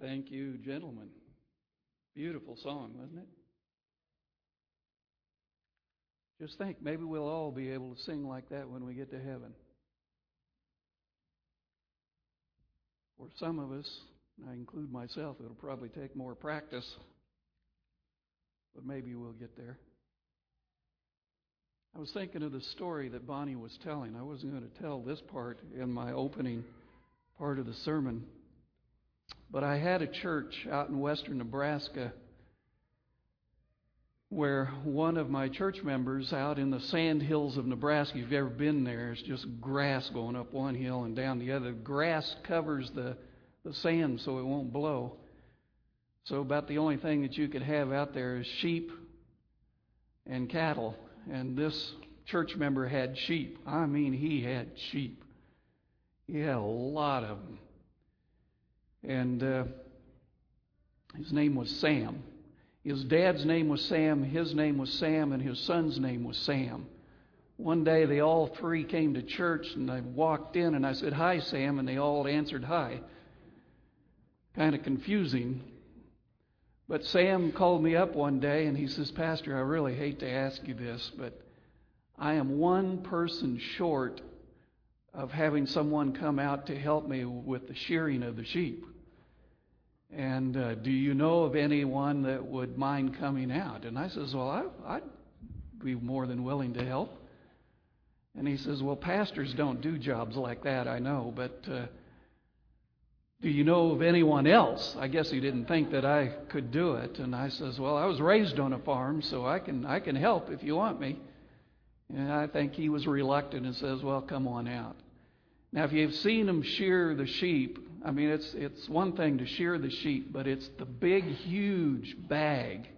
Thank you, gentlemen. Beautiful song, wasn't it? Just think, maybe we'll all be able to sing like that when we get to heaven. For some of us, I include myself, it'll probably take more practice, but maybe we'll get there. I was thinking of the story that Bonnie was telling. I wasn't going to tell this part in my opening part of the sermon, but I had a church out in western Nebraska where one of my church members out in the sand hills of Nebraska, if you've ever been there, it's just grass going up one hill and down the other. Grass covers the, the sand so it won't blow. So, about the only thing that you could have out there is sheep and cattle. And this church member had sheep. I mean, he had sheep. He had a lot of them. And uh, his name was Sam. His dad's name was Sam, his name was Sam, and his son's name was Sam. One day they all three came to church and I walked in and I said, Hi, Sam, and they all answered hi. Kind of confusing. But Sam called me up one day and he says, Pastor, I really hate to ask you this, but I am one person short of having someone come out to help me with the shearing of the sheep. And uh, do you know of anyone that would mind coming out? And I says, Well, I, I'd be more than willing to help. And he says, Well, pastors don't do jobs like that, I know, but uh, do you know of anyone else? I guess he didn't think that I could do it. And I says, Well, I was raised on a farm, so I can I can help if you want me. And I think he was reluctant and says, Well, come on out. Now, if you've seen him shear the sheep, I mean, it's, it's one thing to shear the sheep, but it's the big, huge bag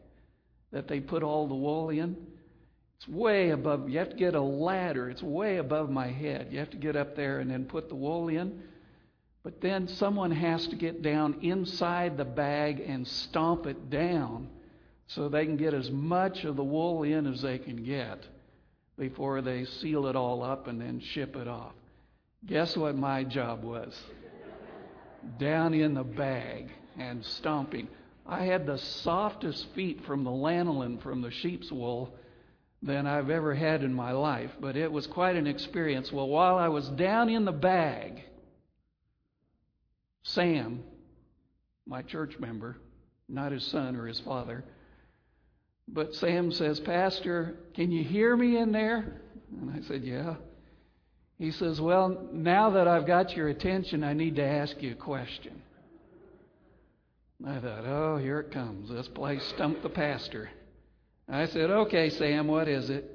that they put all the wool in. It's way above, you have to get a ladder. It's way above my head. You have to get up there and then put the wool in. But then someone has to get down inside the bag and stomp it down so they can get as much of the wool in as they can get before they seal it all up and then ship it off. Guess what my job was? down in the bag and stomping. I had the softest feet from the lanolin from the sheep's wool than I've ever had in my life, but it was quite an experience. Well, while I was down in the bag, Sam, my church member, not his son or his father, but Sam says, Pastor, can you hear me in there? And I said, Yeah. He says, Well, now that I've got your attention, I need to ask you a question. I thought, Oh, here it comes. This place stumped the pastor. I said, Okay, Sam, what is it?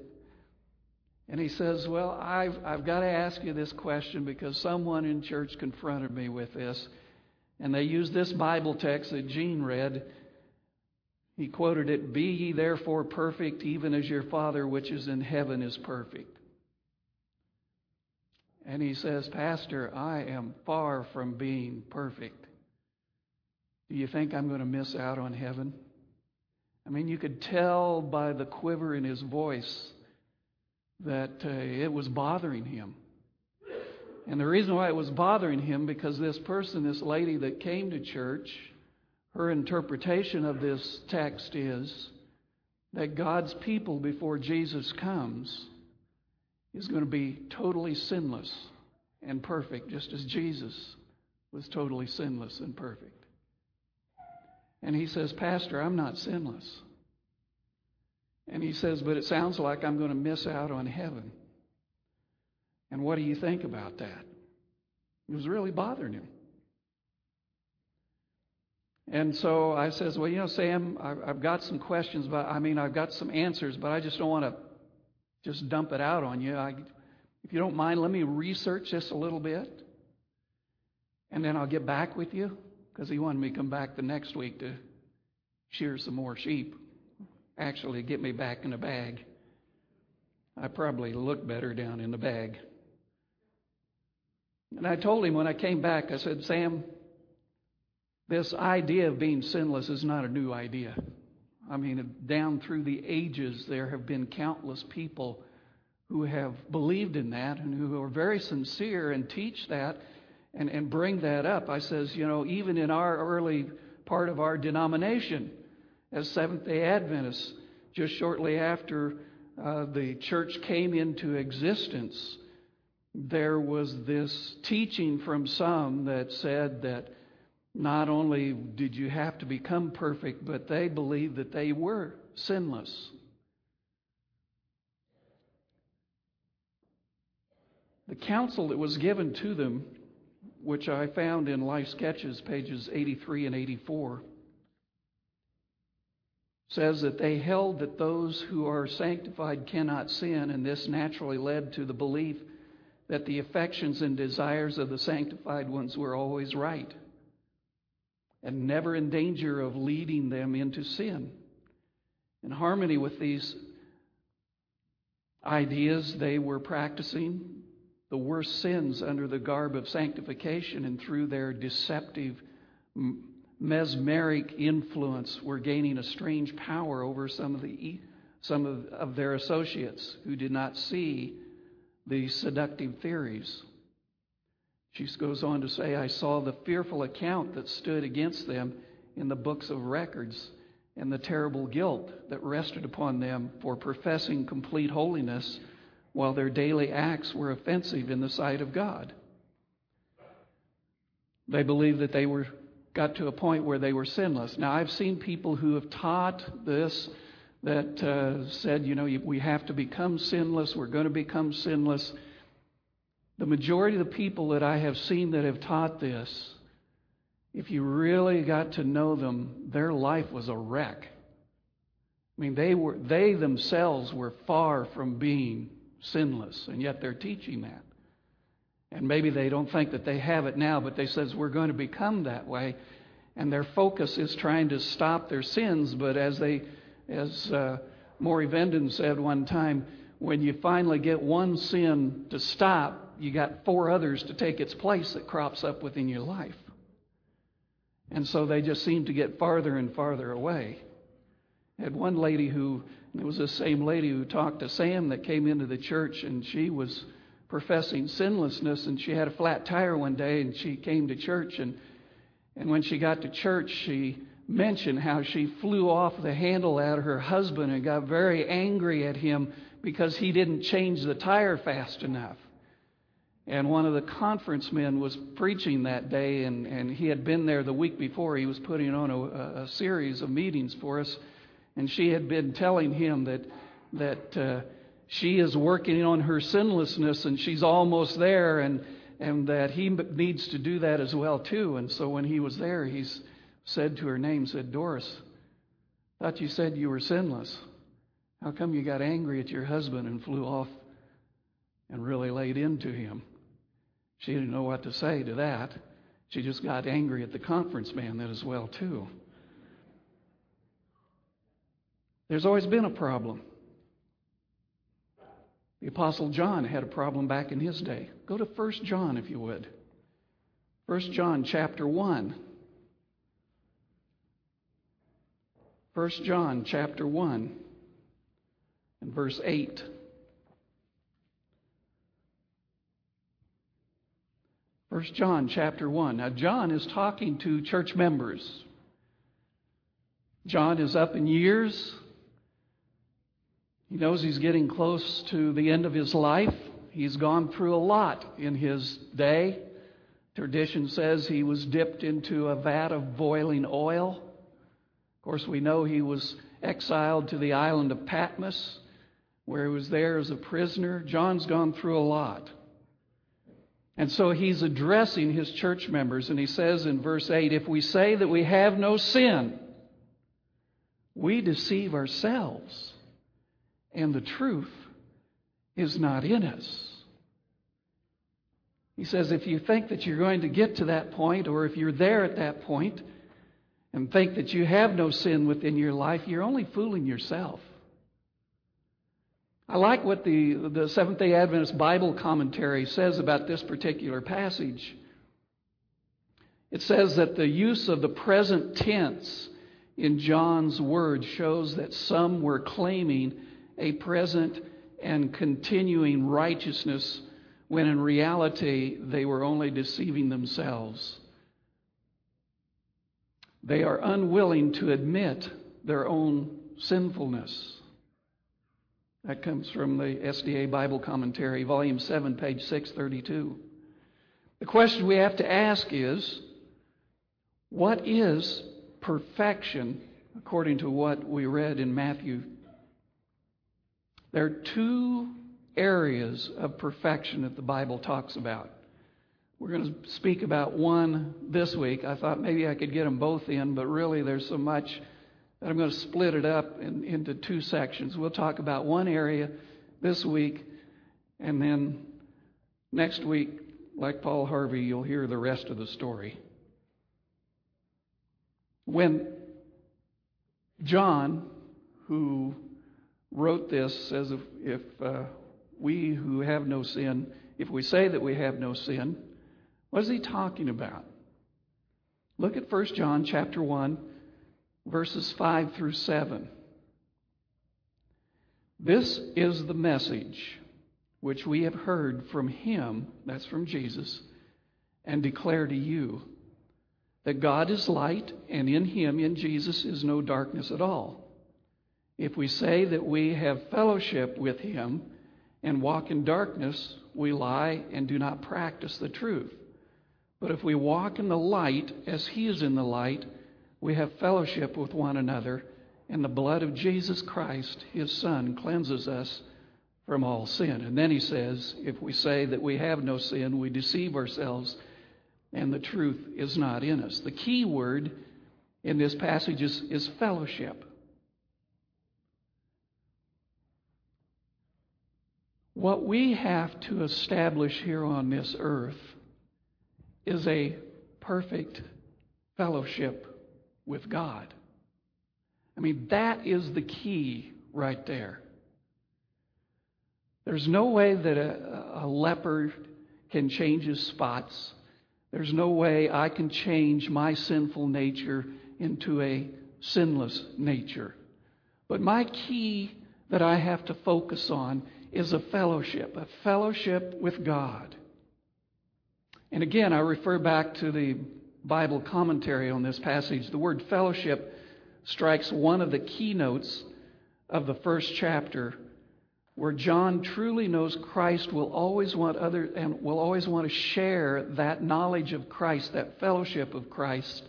And he says, Well, I've, I've got to ask you this question because someone in church confronted me with this. And they used this Bible text that Gene read. He quoted it Be ye therefore perfect, even as your Father which is in heaven is perfect. And he says, Pastor, I am far from being perfect. Do you think I'm going to miss out on heaven? I mean, you could tell by the quiver in his voice that uh, it was bothering him. And the reason why it was bothering him, because this person, this lady that came to church, her interpretation of this text is that God's people, before Jesus comes, is going to be totally sinless and perfect, just as Jesus was totally sinless and perfect. And he says, Pastor, I'm not sinless. And he says, But it sounds like I'm going to miss out on heaven. And what do you think about that? It was really bothering him. And so I says, Well, you know, Sam, I've got some questions, but I mean, I've got some answers, but I just don't want to just dump it out on you. I, if you don't mind, let me research this a little bit, and then I'll get back with you because he wanted me to come back the next week to shear some more sheep. Actually, get me back in a bag. I probably look better down in the bag. And I told him when I came back, I said, Sam, this idea of being sinless is not a new idea. I mean, down through the ages, there have been countless people who have believed in that and who are very sincere and teach that. and, and bring that up. I says, you know, even in our early part of our denomination, as Seventh day Adventists, just shortly after uh, the church came into existence, there was this teaching from some that said that not only did you have to become perfect, but they believed that they were sinless. The counsel that was given to them, which I found in Life Sketches, pages 83 and 84, says that they held that those who are sanctified cannot sin, and this naturally led to the belief that the affections and desires of the sanctified ones were always right and never in danger of leading them into sin. In harmony with these ideas, they were practicing the worst sins under the garb of sanctification, and through their deceptive, mesmeric influence, were gaining a strange power over some of, the, some of, of their associates who did not see the seductive theories. She goes on to say, I saw the fearful account that stood against them in the books of records and the terrible guilt that rested upon them for professing complete holiness while their daily acts were offensive in the sight of God. They believed that they were got to a point where they were sinless. Now I've seen people who have taught this that uh, said, you know, we have to become sinless, we're going to become sinless. The majority of the people that I have seen that have taught this, if you really got to know them, their life was a wreck. I mean, they were they themselves were far from being sinless, and yet they're teaching that. And maybe they don't think that they have it now, but they says we're going to become that way, and their focus is trying to stop their sins. But as they as uh, Morris Venden said one time, when you finally get one sin to stop, you got four others to take its place that crops up within your life. And so they just seem to get farther and farther away. I had one lady who, it was the same lady who talked to Sam that came into the church, and she was professing sinlessness, and she had a flat tire one day, and she came to church, and and when she got to church, she mentioned how she flew off the handle at her husband and got very angry at him because he didn't change the tire fast enough. And one of the conference men was preaching that day, and, and he had been there the week before. He was putting on a, a series of meetings for us, and she had been telling him that that uh, she is working on her sinlessness, and she's almost there, and and that he needs to do that as well too. And so when he was there, he said to her name, said, Doris, thought you said you were sinless. How come you got angry at your husband and flew off and really laid into him? She didn't know what to say to that. She just got angry at the conference man that as well too. There's always been a problem. The Apostle John had a problem back in his day. Go to 1 John, if you would. 1 John chapter 1. 1 John chapter 1 verse 8. First John chapter 1. Now John is talking to church members. John is up in years. He knows he's getting close to the end of his life. He's gone through a lot in his day. Tradition says he was dipped into a vat of boiling oil Of course, we know he was exiled to the island of Patmos, where he was there as a prisoner. John's gone through a lot. And so he's addressing his church members, and he says in verse 8 If we say that we have no sin, we deceive ourselves, and the truth is not in us. He says, if you think that you're going to get to that point, or if you're there at that point, and think that you have no sin within your life, you're only fooling yourself. I like what the, the Seventh day Adventist Bible commentary says about this particular passage. It says that the use of the present tense in John's words shows that some were claiming a present and continuing righteousness when in reality they were only deceiving themselves. They are unwilling to admit their own sinfulness. That comes from the SDA Bible Commentary, Volume 7, page 632. The question we have to ask is what is perfection according to what we read in Matthew? There are two areas of perfection that the Bible talks about. We're going to speak about one this week. I thought maybe I could get them both in, but really there's so much that I'm going to split it up in, into two sections. We'll talk about one area this week, and then next week, like Paul Harvey, you'll hear the rest of the story. When John, who wrote this, says if, if uh, we who have no sin, if we say that we have no sin, what is he talking about? Look at 1 John chapter 1 verses 5 through 7. This is the message which we have heard from him, that's from Jesus, and declare to you that God is light, and in him, in Jesus, is no darkness at all. If we say that we have fellowship with him and walk in darkness, we lie and do not practice the truth. But if we walk in the light as he is in the light, we have fellowship with one another, and the blood of Jesus Christ, his Son, cleanses us from all sin. And then he says, if we say that we have no sin, we deceive ourselves, and the truth is not in us. The key word in this passage is, is fellowship. What we have to establish here on this earth is a perfect fellowship with God. I mean, that is the key right there. There's no way that a, a leopard can change his spots. There's no way I can change my sinful nature into a sinless nature. But my key that I have to focus on is a fellowship, a fellowship with God. And again, I refer back to the Bible commentary on this passage. The word fellowship strikes one of the keynotes of the first chapter where John truly knows Christ will always want other and will always want to share that knowledge of Christ, that fellowship of Christ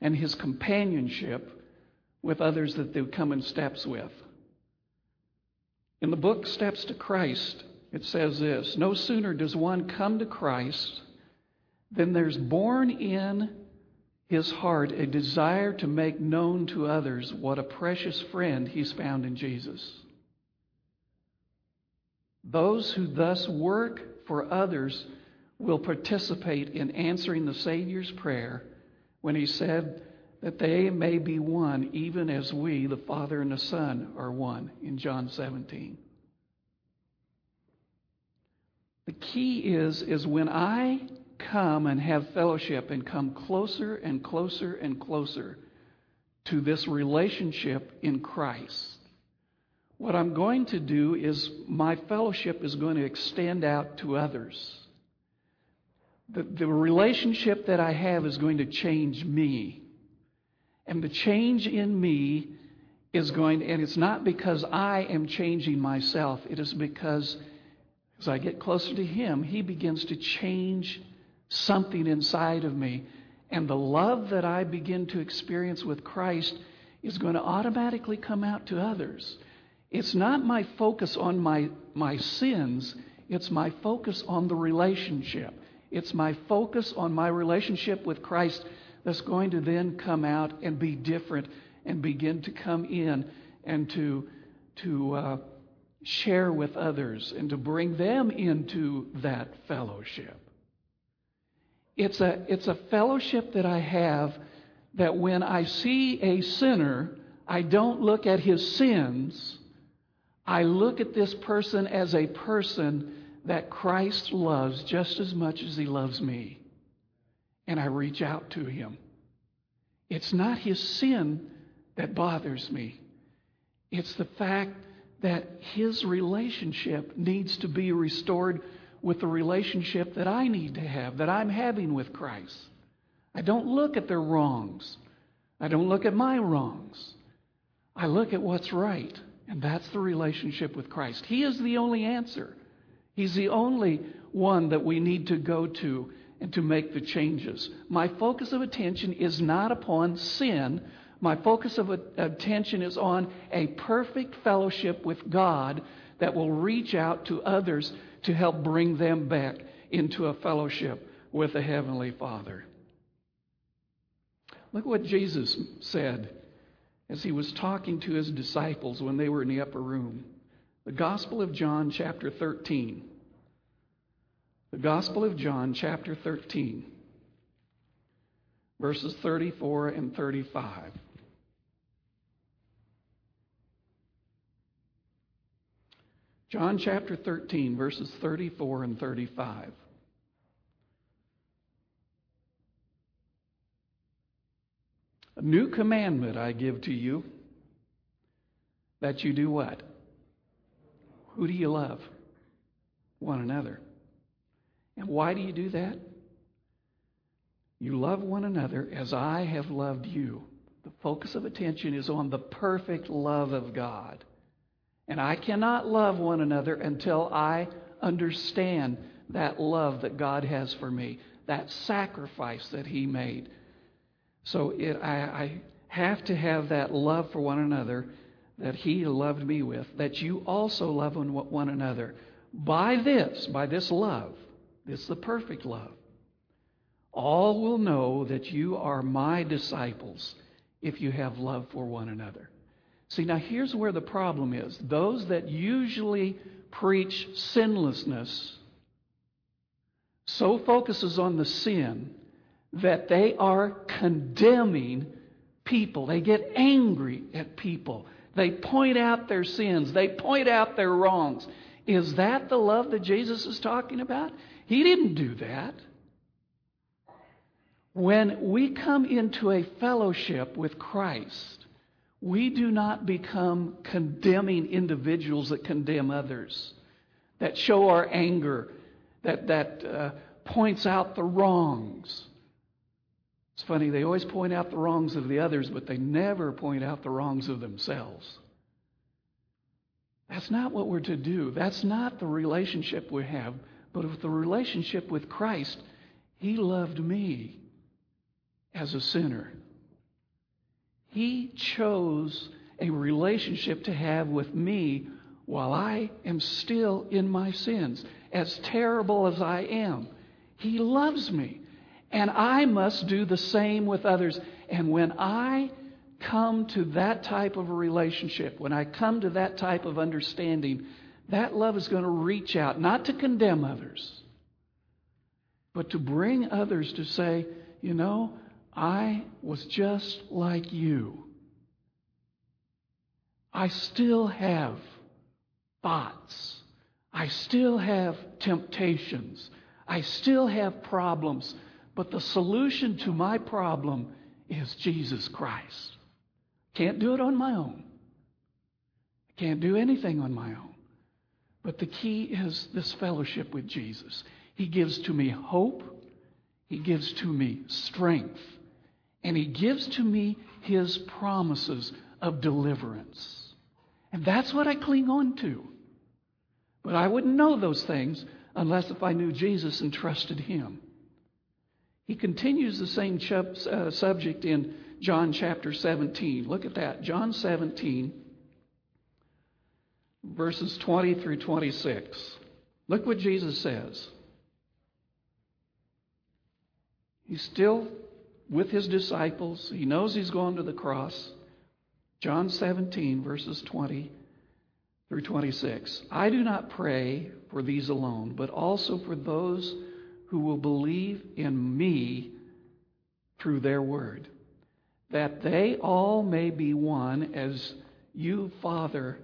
and his companionship with others that they come in steps with. In the book Steps to Christ, it says this No sooner does one come to Christ than there's born in his heart a desire to make known to others what a precious friend he's found in Jesus. Those who thus work for others will participate in answering the Savior's prayer when he said that they may be one, even as we, the Father and the Son, are one, in John 17. The key is, is when I come and have fellowship and come closer and closer and closer to this relationship in Christ, what I'm going to do is my fellowship is going to extend out to others. The, the relationship that I have is going to change me. And the change in me is going, to, and it's not because I am changing myself, it is because as I get closer to Him, He begins to change something inside of me. And the love that I begin to experience with Christ is going to automatically come out to others. It's not my focus on my, my sins, it's my focus on the relationship. It's my focus on my relationship with Christ that's going to then come out and be different and begin to come in and to, to uh, share with others and to bring them into that fellowship. It's a, it's a fellowship that I have that when I see a sinner, I don't look at his sins I look at this person as a person that Christ loves just as much as he loves me. And I reach out to him. It's not his sin that bothers me, it's the fact that his relationship needs to be restored with the relationship that I need to have, that I'm having with Christ. I don't look at their wrongs. I don't look at my wrongs. I look at what's right, and that's the relationship with Christ. He is the only answer. He's the only one that we need to go to and to make the changes. My focus of attention is not upon sin. My focus of attention is on a perfect fellowship with God that will reach out to others to help bring them back into a fellowship with the Heavenly Father. Look what Jesus said as he was talking to his disciples when they were in the upper room. The Gospel of John, chapter 13. The Gospel of John, chapter 13, verses 34 and 35. John chapter 13, verses 34 and 35. A new commandment I give to you that you do what? Who do you love? One another. And why do you do that? You love one another as I have loved you. The focus of attention is on the perfect love of God. And I cannot love one another until I understand that love that God has for me, that sacrifice that He made. So it, I, I have to have that love for one another that He loved me with, that you also love one another. By this, by this love, this the perfect love. All will know that you are my disciples if you have love for one another. See, now here's where the problem is. Those that usually preach sinlessness so focuses on the sin that they are condemning people. They get angry at people. They point out their sins. They point out their wrongs. Is that the love that Jesus is talking about? He didn't do that. When we come into a fellowship with Christ, we do not become condemning individuals that condemn others, that show our anger, that, that uh, points out the wrongs. It's funny, they always point out the wrongs of the others, but they never point out the wrongs of themselves. That's not what we're to do. That's not the relationship we have. But with the relationship with Christ, He loved me as a sinner. He chose a relationship to have with me while I am still in my sins. As terrible as I am, He loves me. And I must do the same with others. And when I come to that type of a relationship, when I come to that type of understanding, that love is going to reach out, not to condemn others, but to bring others to say, you know, I was just like you. I still have thoughts. I still have temptations. I still have problems. But the solution to my problem is Jesus Christ. Can't do it on my own. I can't do anything on my own. But the key is this fellowship with Jesus. He gives to me hope, He gives to me strength, and He gives to me His promises of deliverance. And that's what I cling on to. But I wouldn't know those things unless if I knew Jesus and trusted Him. He continues the same uh, subject in John chapter 17. Look at that. John 17, verses 20 through 26. Look what Jesus says. He's still with his disciples. He knows he's going to the cross. John 17, verses 20 through 26. I do not pray for these alone, but also for those who will believe in me through their word, that they all may be one as you, Father,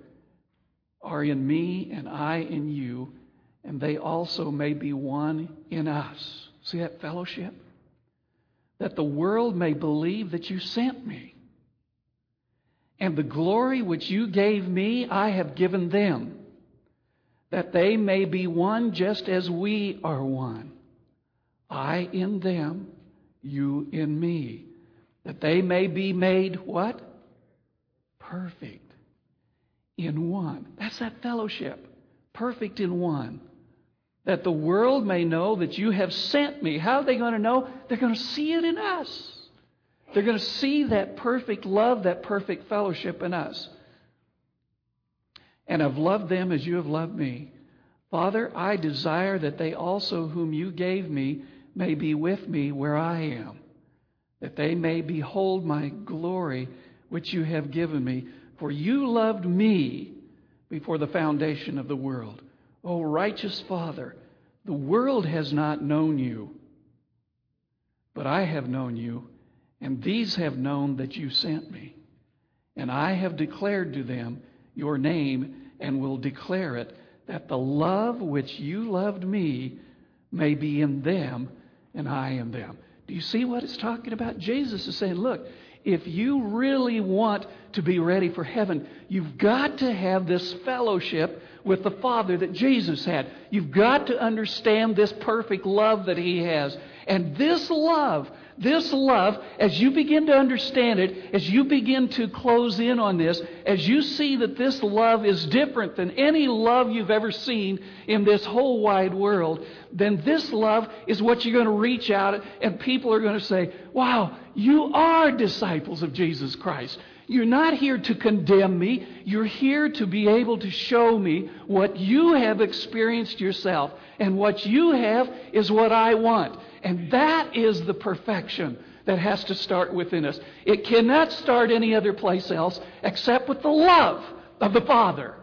are in me and I in you, and they also may be one in us. See that fellowship? That the world may believe that you sent me. And the glory which you gave me, I have given them, that they may be one just as we are one. I in them, you in me, that they may be made what? Perfect in one. That's that fellowship. Perfect in one. That the world may know that you have sent me. How are they going to know? They're going to see it in us. They're going to see that perfect love, that perfect fellowship in us. And I've loved them as you have loved me. Father, I desire that they also, whom you gave me, may be with me where I am, that they may behold my glory which you have given me. For you loved me before the foundation of the world. O righteous Father, the world has not known you, but I have known you, and these have known that you sent me. And I have declared to them your name and will declare it, that the love which you loved me may be in them and I in them. Do you see what it's talking about? Jesus is saying, look, if you really want to be ready for heaven, you've got to have this fellowship with the Father that Jesus had. You've got to understand this perfect love that He has. And this love, this love, as you begin to understand it, as you begin to close in on this, as you see that this love is different than any love you've ever seen in this whole wide world, then this love is what you're going to reach out and people are going to say, wow, you are disciples of Jesus Christ. You're not here to condemn me. You're here to be able to show me what you have experienced yourself. And what you have is what I want. And that is the perfection that has to start within us. It cannot start any other place else except with the love of the Father.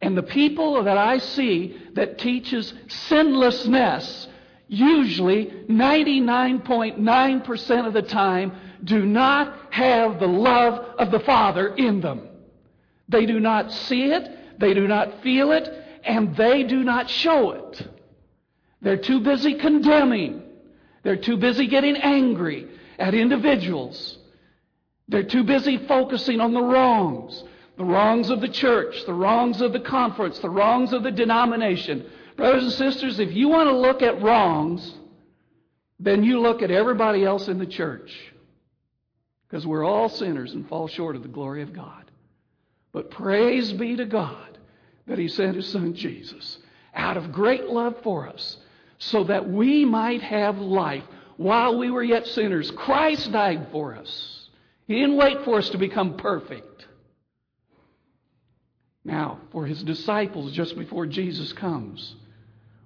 And the people that I see that teaches sinlessness, usually 99.9% of the time, do not have the love of the Father in them. They do not see it, they do not feel it, and they do not show it. They're too busy condemning. They're too busy getting angry at individuals. They're too busy focusing on the wrongs the wrongs of the church, the wrongs of the conference, the wrongs of the denomination. Brothers and sisters, if you want to look at wrongs, then you look at everybody else in the church. Because we're all sinners and fall short of the glory of God. But praise be to God that He sent His Son Jesus out of great love for us so that we might have life while we were yet sinners. Christ died for us. He didn't wait for us to become perfect. Now, for his disciples, just before Jesus comes,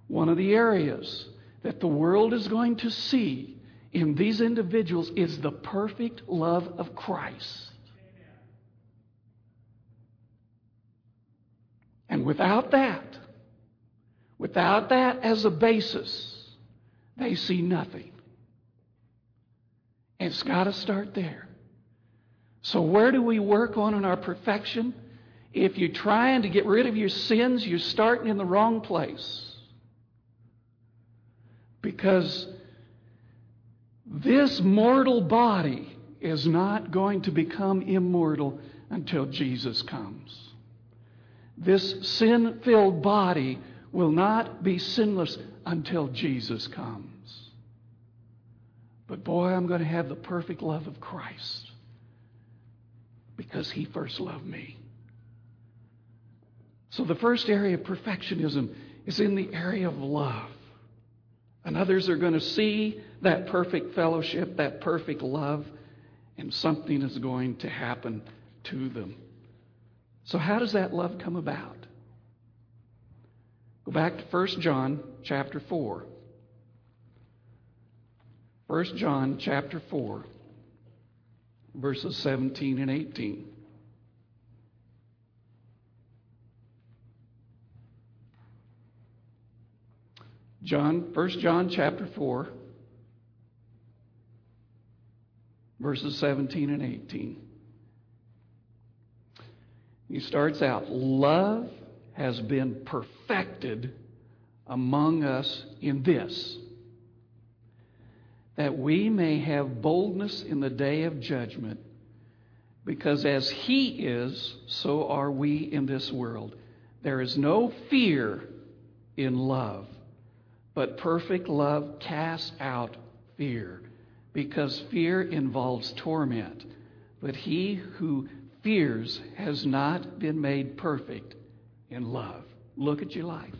one of the areas that the world is going to see in these individuals is the perfect love of Christ. And without that, Without that as a basis, they see nothing. It's got to start there. So, where do we work on in our perfection? If you're trying to get rid of your sins, you're starting in the wrong place. Because this mortal body is not going to become immortal until Jesus comes. This sin filled body will not be sinless until Jesus comes. But boy, I'm going to have the perfect love of Christ because he first loved me. So the first area of perfectionism is in the area of love. And others are going to see that perfect fellowship, that perfect love, and something is going to happen to them. So, how does that love come about? Go back to 1 John chapter 4. 1 John chapter 4, verses 17 and 18. John, 1 John chapter 4, verses 17 and 18. He starts out, Love has been perfected among us in this that we may have boldness in the day of judgment, because as He is, so are we in this world. There is no fear in love, but perfect love casts out fear, because fear involves torment. But he who fears has not been made perfect in love. Look at your life.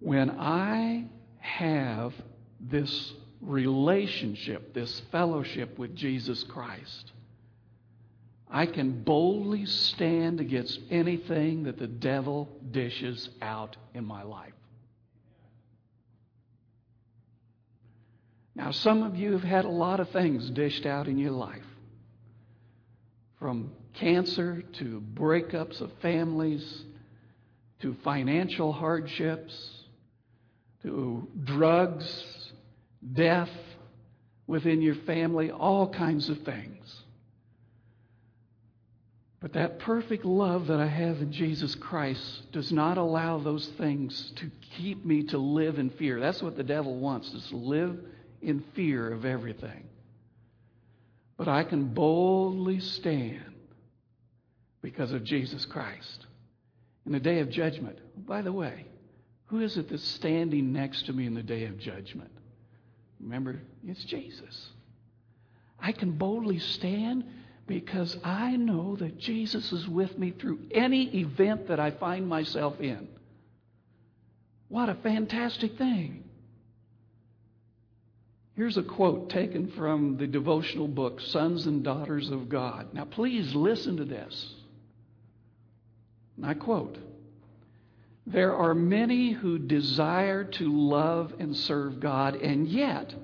When I have this relationship, this fellowship with Jesus Christ, I can boldly stand against anything that the devil dishes out in my life. Now, some of you have had a lot of things dished out in your life from cancer to breakups of families to financial hardships to drugs, death within your family, all kinds of things. But that perfect love that I have in Jesus Christ does not allow those things to keep me to live in fear. That's what the devil wants, is to live in fear of everything. But I can boldly stand because of Jesus Christ. In the day of judgment, by the way, who is it that's standing next to me in the day of judgment? Remember, it's Jesus. I can boldly stand because I know that Jesus is with me through any event that I find myself in. What a fantastic thing. Here's a quote taken from the devotional book, Sons and Daughters of God. Now, please listen to this. And I quote There are many who desire to love and serve God, and yet,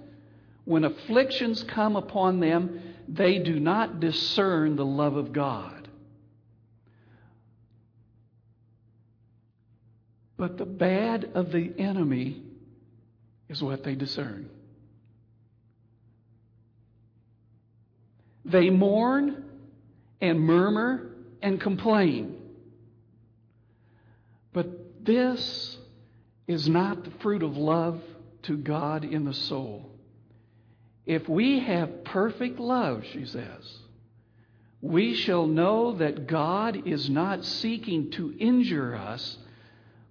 when afflictions come upon them, they do not discern the love of God. But the bad of the enemy is what they discern. They mourn and murmur and complain. But this is not the fruit of love to God in the soul. If we have perfect love, she says, we shall know that God is not seeking to injure us,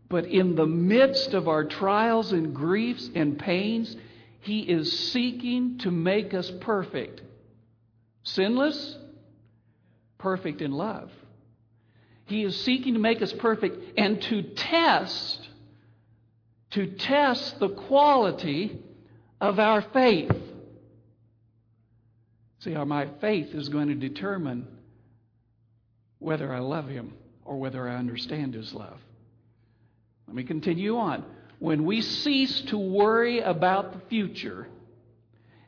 but in the midst of our trials and griefs and pains, He is seeking to make us perfect. Sinless, perfect in love. He is seeking to make us perfect and to test, to test the quality of our faith. See, how my faith is going to determine whether I love Him or whether I understand His love. Let me continue on. When we cease to worry about the future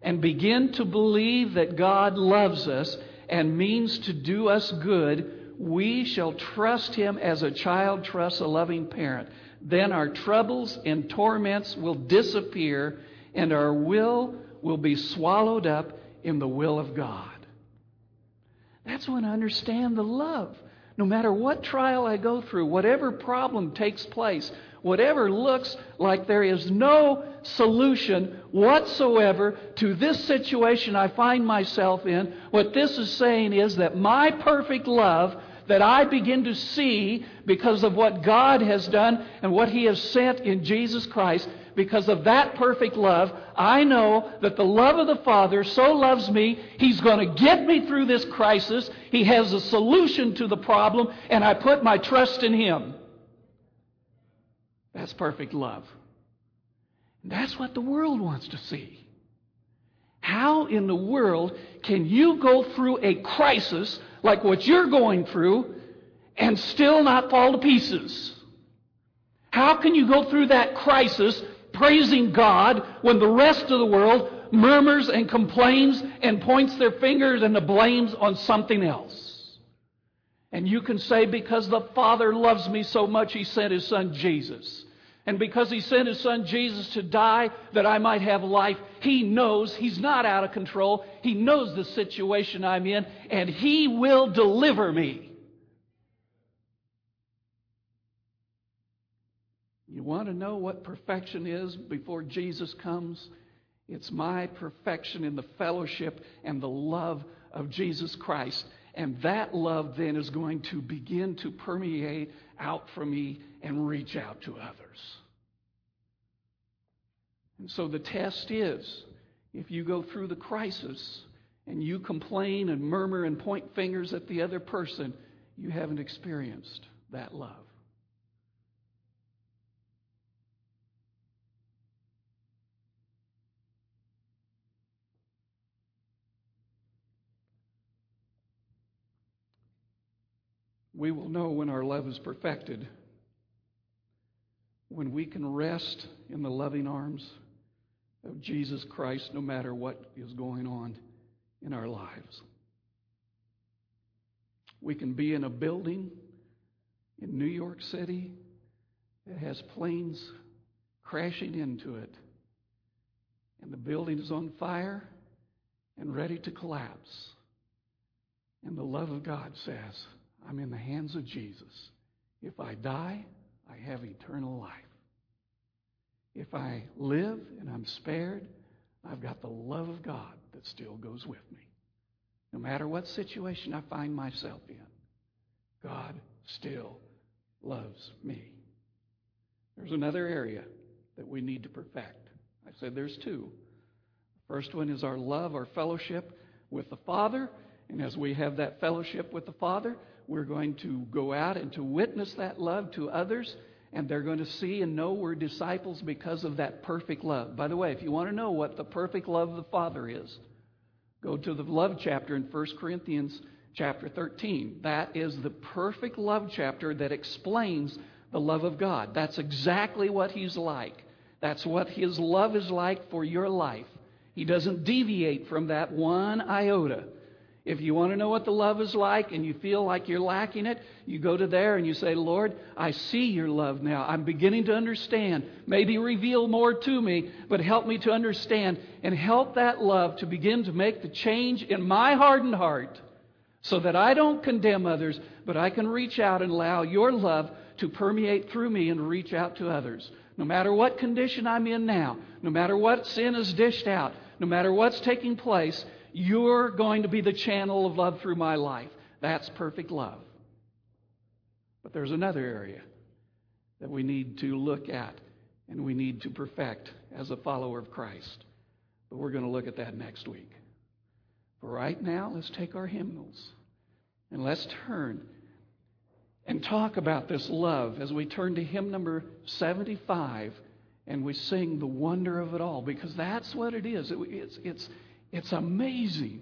and begin to believe that God loves us and means to do us good, we shall trust Him as a child trusts a loving parent. Then our troubles and torments will disappear and our will will be swallowed up in the will of God. That's when I understand the love. No matter what trial I go through, whatever problem takes place, whatever looks like there is no solution whatsoever to this situation I find myself in, what this is saying is that my perfect love that I begin to see because of what God has done and what He has sent in Jesus Christ because of that perfect love, I know that the love of the Father so loves me, He's going to get me through this crisis. He has a solution to the problem, and I put my trust in Him. That's perfect love. And that's what the world wants to see. How in the world can you go through a crisis like what you're going through and still not fall to pieces? How can you go through that crisis praising God when the rest of the world murmurs and complains and points their fingers and the blames on something else. And you can say, because the Father loves me so much, He sent His Son Jesus. And because He sent His Son Jesus to die that I might have life, He knows He's not out of control. He knows the situation I'm in, and He will deliver me. You want to know what perfection is before Jesus comes? It's my perfection in the fellowship and the love of Jesus Christ. And that love then is going to begin to permeate out from me and reach out to others. And so the test is if you go through the crisis and you complain and murmur and point fingers at the other person, you haven't experienced that love. We will know when our love is perfected when we can rest in the loving arms of Jesus Christ no matter what is going on in our lives. We can be in a building in New York City that has planes crashing into it, and the building is on fire and ready to collapse. And the love of God says, I'm in the hands of Jesus. If I die, I have eternal life. If I live and I'm spared, I've got the love of God that still goes with me. No matter what situation I find myself in, God still loves me. There's another area that we need to perfect. I said there's two. The first one is our love, our fellowship with the Father. And as we have that fellowship with the Father, we're going to go out and to witness that love to others and they're going to see and know we're disciples because of that perfect love. By the way, if you want to know what the perfect love of the Father is, go to the love chapter in 1 Corinthians chapter 13. That is the perfect love chapter that explains the love of God. That's exactly what He's like. That's what His love is like for your life. He doesn't deviate from that one iota. If you want to know what the love is like and you feel like you're lacking it, you go to there and you say, Lord, I see your love now. I'm beginning to understand. Maybe reveal more to me, but help me to understand and help that love to begin to make the change in my hardened heart so that I don't condemn others, but I can reach out and allow your love to permeate through me and reach out to others. No matter what condition I'm in now, no matter what sin is dished out, no matter what's taking place, you're going to be the channel of love through my life. That's perfect love. But there's another area that we need to look at and we need to perfect as a follower of Christ. But we're going to look at that next week. For right now, let's take our hymnals and let's turn and talk about this love as we turn to hymn number 75 and we sing the wonder of it all because that's what it is. It, it's, it's, it's amazing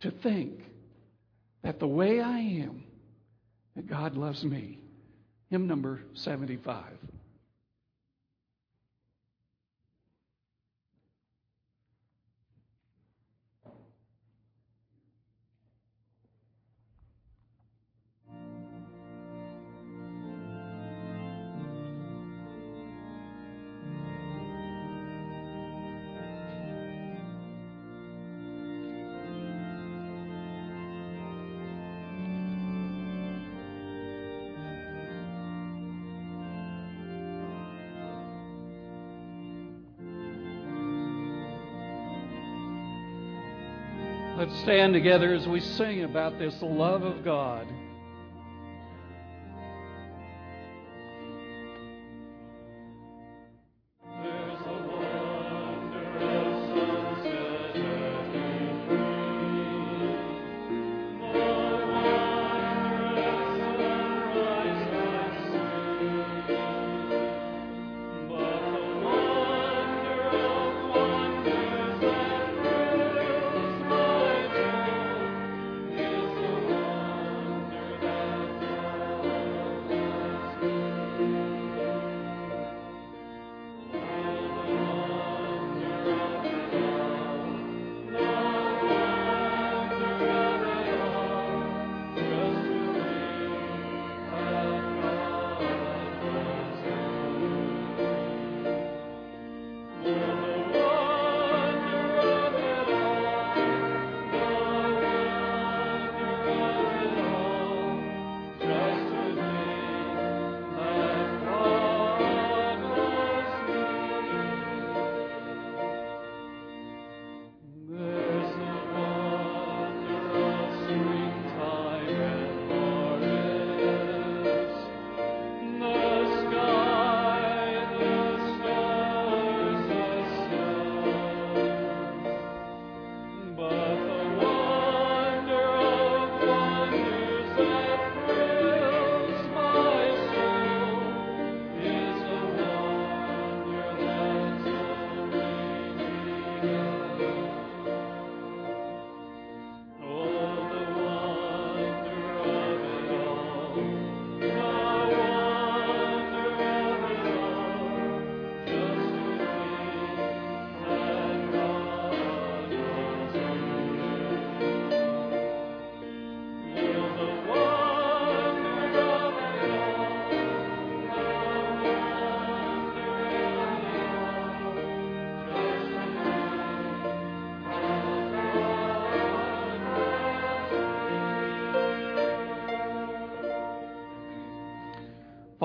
to think that the way I am, that God loves me. Hymn number 75. Let's stand together as we sing about this love of God.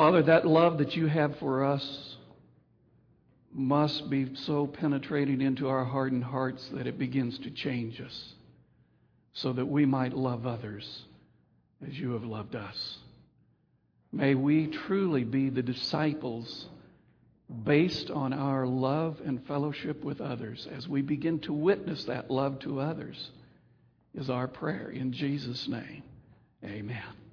Father, that love that you have for us must be so penetrating into our hardened hearts that it begins to change us so that we might love others as you have loved us. May we truly be the disciples based on our love and fellowship with others as we begin to witness that love to others is our prayer in Jesus name. Amen.